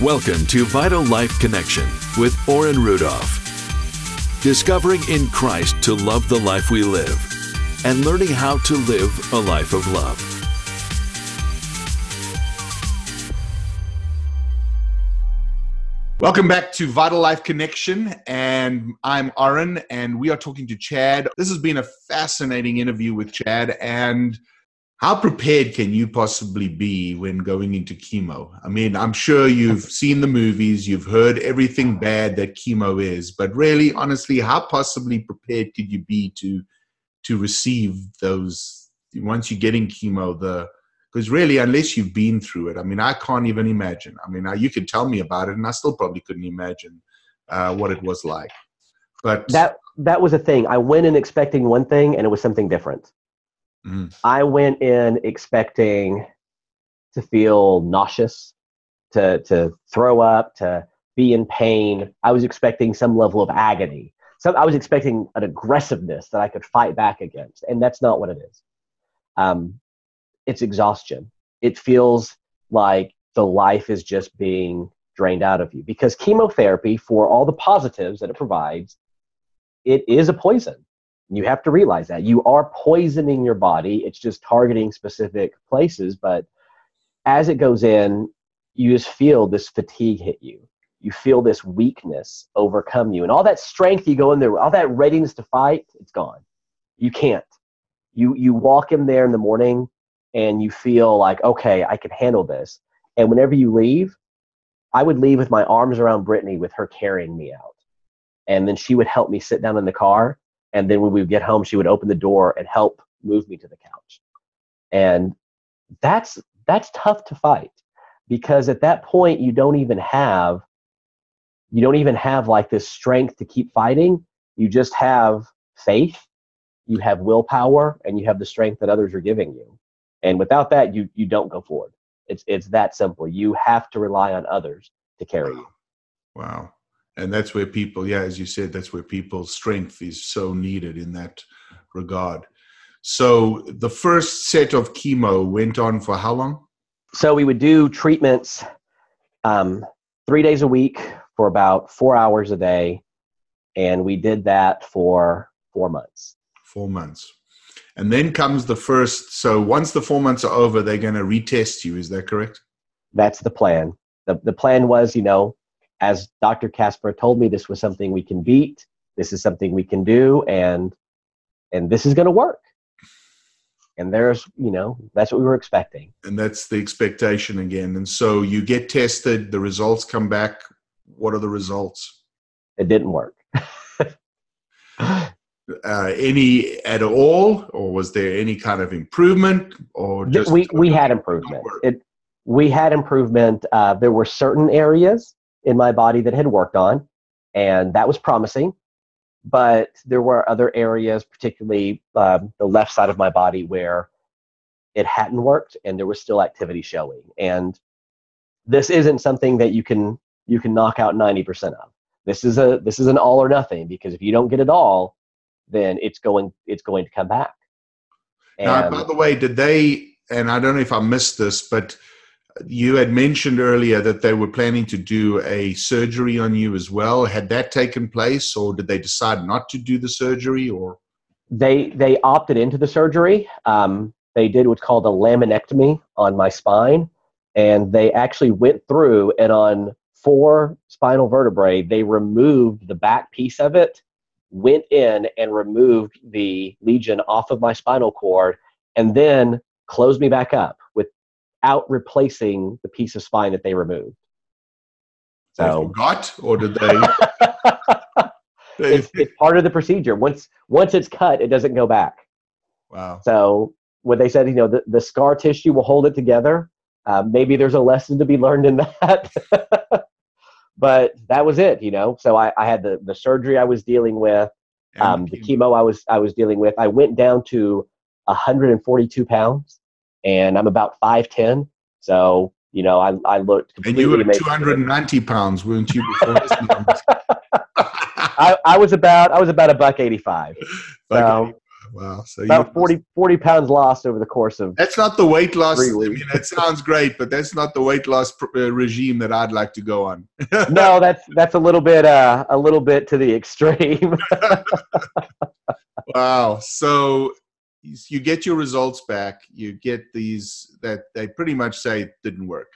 Welcome to Vital Life Connection with Oren Rudolph. Discovering in Christ to love the life we live and learning how to live a life of love. Welcome back to Vital Life Connection, and I'm Oren, and we are talking to Chad. This has been a fascinating interview with Chad, and how prepared can you possibly be when going into chemo? I mean, I'm sure you've seen the movies, you've heard everything bad that chemo is, but really, honestly, how possibly prepared could you be to to receive those once you're getting chemo? The because really, unless you've been through it, I mean, I can't even imagine. I mean, you could tell me about it, and I still probably couldn't imagine uh, what it was like. But that that was a thing. I went in expecting one thing, and it was something different. Mm. I went in expecting to feel nauseous, to to throw up, to be in pain. I was expecting some level of agony. So I was expecting an aggressiveness that I could fight back against, and that's not what it is. Um, it's exhaustion. It feels like the life is just being drained out of you because chemotherapy, for all the positives that it provides, it is a poison. You have to realize that you are poisoning your body. It's just targeting specific places, but as it goes in, you just feel this fatigue hit you. You feel this weakness overcome you, and all that strength you go in there, all that readiness to fight, it's gone. You can't. You you walk in there in the morning, and you feel like, okay, I can handle this. And whenever you leave, I would leave with my arms around Brittany with her carrying me out, and then she would help me sit down in the car and then when we would get home she would open the door and help move me to the couch. And that's that's tough to fight because at that point you don't even have you don't even have like this strength to keep fighting. You just have faith you have willpower and you have the strength that others are giving you. And without that you you don't go forward. It's it's that simple. You have to rely on others to carry you. Wow and that's where people yeah as you said that's where people's strength is so needed in that regard. So the first set of chemo went on for how long? So we would do treatments um, three days a week for about four hours a day. And we did that for four months. Four months. And then comes the first so once the four months are over they're going to retest you. Is that correct? That's the plan. The, the plan was you know as Dr. Casper told me, this was something we can beat. This is something we can do, and and this is going to work. And there's, you know, that's what we were expecting. And that's the expectation again. And so you get tested, the results come back. What are the results? It didn't work. uh, any at all, or was there any kind of improvement, or just we we had improvement. It we had improvement. Uh, there were certain areas in my body that had worked on, and that was promising. But there were other areas, particularly um, the left side of my body, where it hadn't worked, and there was still activity showing. And this isn't something that you can you can knock out ninety percent of. This is a this is an all or nothing because if you don't get it all, then it's going it's going to come back. And now, by the way, did they? And I don't know if I missed this, but you had mentioned earlier that they were planning to do a surgery on you as well. Had that taken place, or did they decide not to do the surgery? Or they they opted into the surgery. Um, they did what's called a laminectomy on my spine, and they actually went through and on four spinal vertebrae, they removed the back piece of it, went in and removed the lesion off of my spinal cord, and then closed me back up without replacing the piece of spine that they removed. So they forgot, or did they? it's, it's part of the procedure. Once once it's cut, it doesn't go back. Wow. So what they said, you know, the, the scar tissue will hold it together. Uh, maybe there's a lesson to be learned in that. but that was it, you know. So I, I had the, the surgery I was dealing with, um, the chemo I was I was dealing with. I went down to 142 pounds and I'm about 5'10. So, you know, I, I looked And you were 290 pounds, weren't you, before this I, I, was about, I was about a buck 85. So, wow. So about 40, 40 pounds lost over the course of. That's not the weight loss. I mean, that sounds great, but that's not the weight loss pr- uh, regime that I'd like to go on. no, that's that's a little bit uh, a little bit to the extreme. wow. So you get your results back. You get these that they pretty much say didn't work.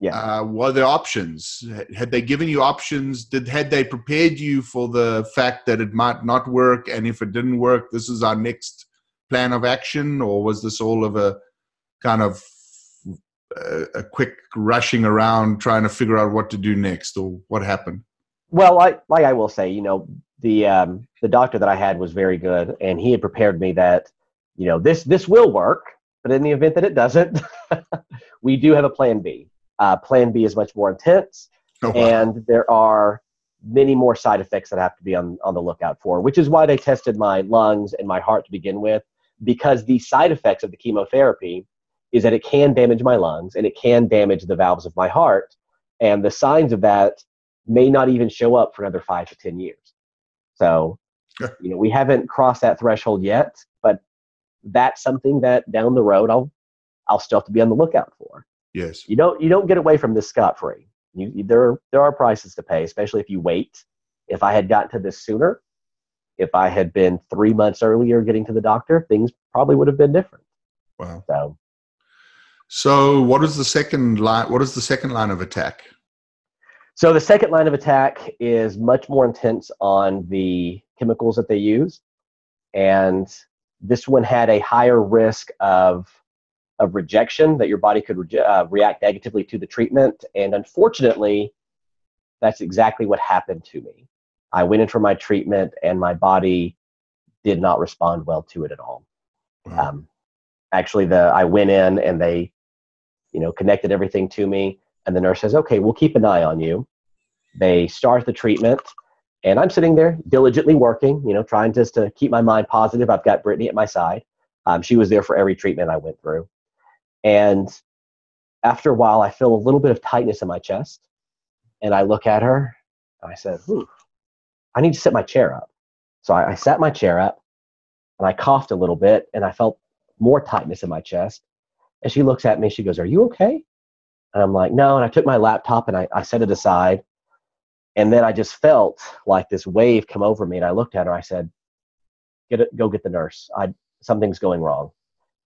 Yeah. Uh, what are the options? Had they given you options? Did had they prepared you for the fact that it might not work, and if it didn't work, this is our next plan of action, or was this all of a kind of a, a quick rushing around trying to figure out what to do next, or what happened? Well, like like I will say, you know, the um, the doctor that I had was very good, and he had prepared me that, you know, this this will work, but in the event that it doesn't, we do have a plan B uh, plan B is much more intense, oh, wow. and there are many more side effects that I have to be on, on the lookout for, which is why they tested my lungs and my heart to begin with, because the side effects of the chemotherapy is that it can damage my lungs and it can damage the valves of my heart. And the signs of that may not even show up for another five to 10 years. So, you know, we haven't crossed that threshold yet, that's something that down the road I'll, I'll still have to be on the lookout for. Yes. You don't you don't get away from this scot free. You, there there are prices to pay, especially if you wait. If I had gotten to this sooner, if I had been three months earlier getting to the doctor, things probably would have been different. Wow. So. So what is the second line? What is the second line of attack? So the second line of attack is much more intense on the chemicals that they use, and this one had a higher risk of of rejection that your body could re- uh, react negatively to the treatment. And unfortunately, that's exactly what happened to me. I went in for my treatment and my body did not respond well to it at all. Wow. Um, actually, the I went in and they, you know, connected everything to me, and the nurse says, "Okay, we'll keep an eye on you." They start the treatment, and I'm sitting there diligently working, you know, trying just to keep my mind positive. I've got Brittany at my side. Um, she was there for every treatment I went through. And after a while, I feel a little bit of tightness in my chest. And I look at her and I said, I need to sit my chair up. So I, I sat my chair up and I coughed a little bit and I felt more tightness in my chest. And she looks at me, she goes, Are you okay? And I'm like, No. And I took my laptop and I, I set it aside. And then I just felt like this wave come over me. And I looked at her, I said, Get it, go get the nurse. I, something's going wrong.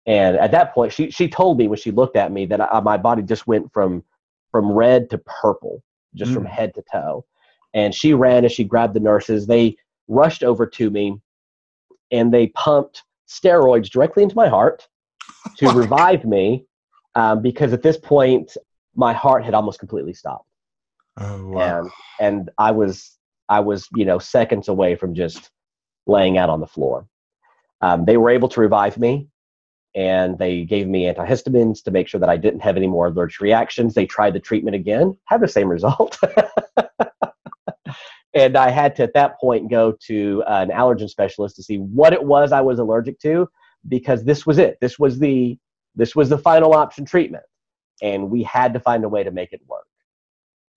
And at that point, she she told me when she looked at me that I, my body just went from from red to purple, just mm. from head to toe. And she ran and she grabbed the nurses. They rushed over to me, and they pumped steroids directly into my heart to revive me, um, because at this point my heart had almost completely stopped. Oh wow! And, and I was I was you know seconds away from just laying out on the floor. Um, they were able to revive me and they gave me antihistamines to make sure that I didn't have any more allergic reactions. They tried the treatment again, had the same result. and I had to, at that point, go to an allergen specialist to see what it was I was allergic to, because this was it. This was the this was the final option treatment, and we had to find a way to make it work.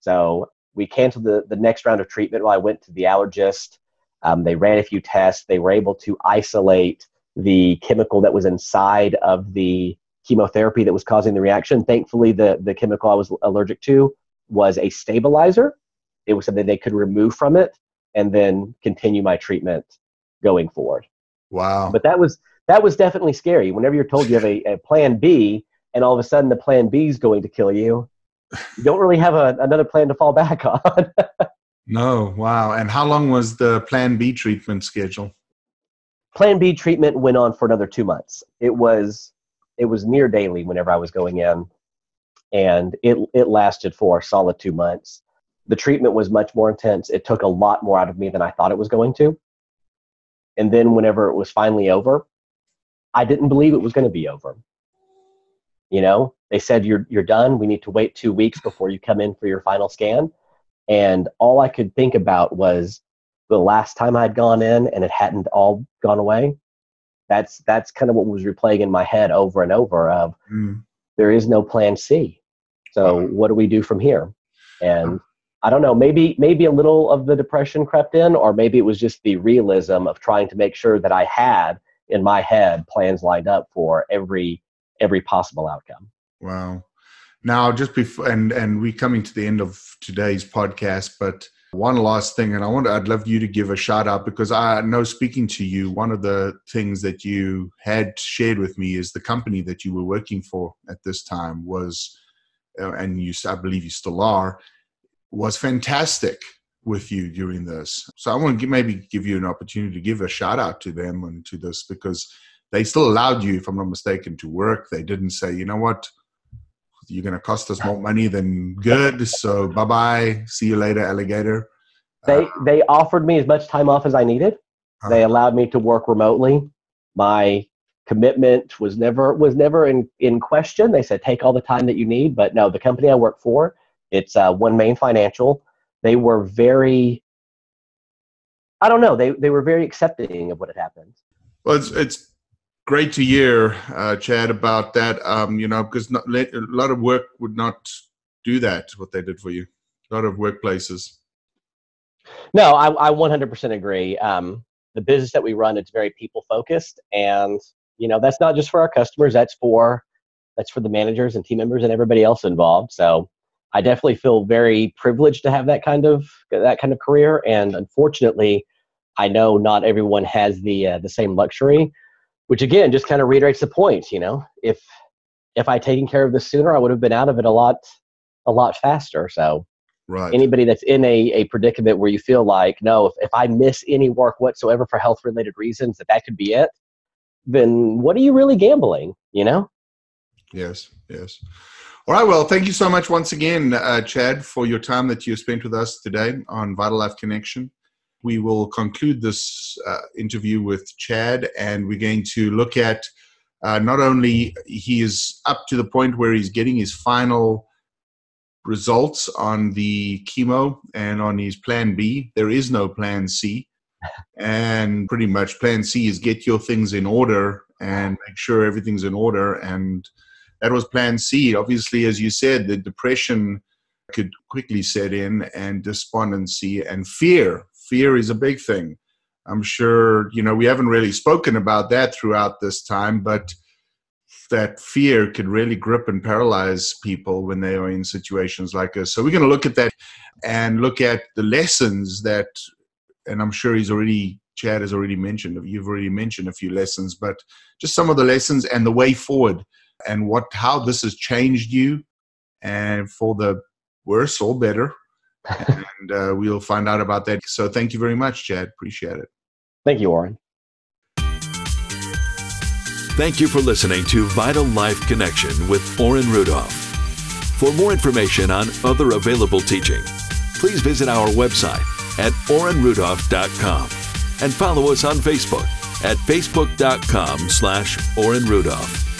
So we canceled the the next round of treatment. While I went to the allergist, um, they ran a few tests. They were able to isolate the chemical that was inside of the chemotherapy that was causing the reaction. Thankfully, the, the chemical I was allergic to was a stabilizer. It was something they could remove from it and then continue my treatment going forward. Wow. But that was that was definitely scary. Whenever you're told you have a, a plan B and all of a sudden the plan B is going to kill you, you don't really have a, another plan to fall back on. no, wow. And how long was the plan B treatment schedule? Plan B treatment went on for another two months. It was it was near daily whenever I was going in, and it it lasted for a solid two months. The treatment was much more intense. It took a lot more out of me than I thought it was going to. And then whenever it was finally over, I didn't believe it was going to be over. You know, they said you're you're done. We need to wait two weeks before you come in for your final scan. And all I could think about was the last time I'd gone in and it hadn't all gone away. That's that's kind of what was replaying in my head over and over of mm. there is no plan C. So what do we do from here? And I don't know, maybe maybe a little of the depression crept in, or maybe it was just the realism of trying to make sure that I had in my head plans lined up for every every possible outcome. Wow. Now, just before and and we coming to the end of today's podcast, but one last thing, and I want to, I'd love you to give a shout out because I know speaking to you, one of the things that you had shared with me is the company that you were working for at this time was, uh, and you I believe you still are, was fantastic with you during this. So I want to maybe give you an opportunity to give a shout out to them and to this because they still allowed you, if I'm not mistaken, to work. They didn't say, you know what, you're going to cost us more money than good. So bye bye. See you later, alligator. They uh, they offered me as much time off as I needed. Uh, they allowed me to work remotely. My commitment was never was never in in question. They said take all the time that you need. But no, the company I work for, it's uh, OneMain Financial. They were very. I don't know. They they were very accepting of what had happened. Well, it's it's great to hear, uh, Chad, about that. Um, you know, because not, a lot of work would not do that. What they did for you, a lot of workplaces. No, I, I 100% agree. Um, the business that we run, it's very people focused, and you know that's not just for our customers. That's for that's for the managers and team members and everybody else involved. So I definitely feel very privileged to have that kind of that kind of career, and unfortunately, I know not everyone has the uh, the same luxury which again just kind of reiterates the point you know? If if i taken care of this sooner i would have been out of it a lot a lot faster so. Right. Anybody that's in a, a predicament where you feel like no if, if i miss any work whatsoever for health related reasons that that could be it then what are you really gambling you know? Yes yes. All right well thank you so much once again uh, chad for your time that you spent with us today on vital life connection we will conclude this uh, interview with Chad, and we're going to look at uh, not only he is up to the point where he's getting his final results on the chemo and on his plan B. There is no plan C. And pretty much plan C is get your things in order and make sure everything's in order. And that was plan C. Obviously, as you said, the depression could quickly set in and despondency and fear fear is a big thing. I'm sure, you know, we haven't really spoken about that throughout this time, but that fear could really grip and paralyze people when they are in situations like this. So we're going to look at that and look at the lessons that, and I'm sure he's already, Chad has already mentioned, you've already mentioned a few lessons, but just some of the lessons and the way forward and what, how this has changed you and for the worse or better and uh, we'll find out about that. So thank you very much, Chad. Appreciate it. Thank you, Warren. Thank you for listening to Vital Life Connection with Oren Rudolph. For more information on other available teaching, please visit our website at orenrudolph.com and follow us on Facebook at facebook.com slash Oren Rudolph.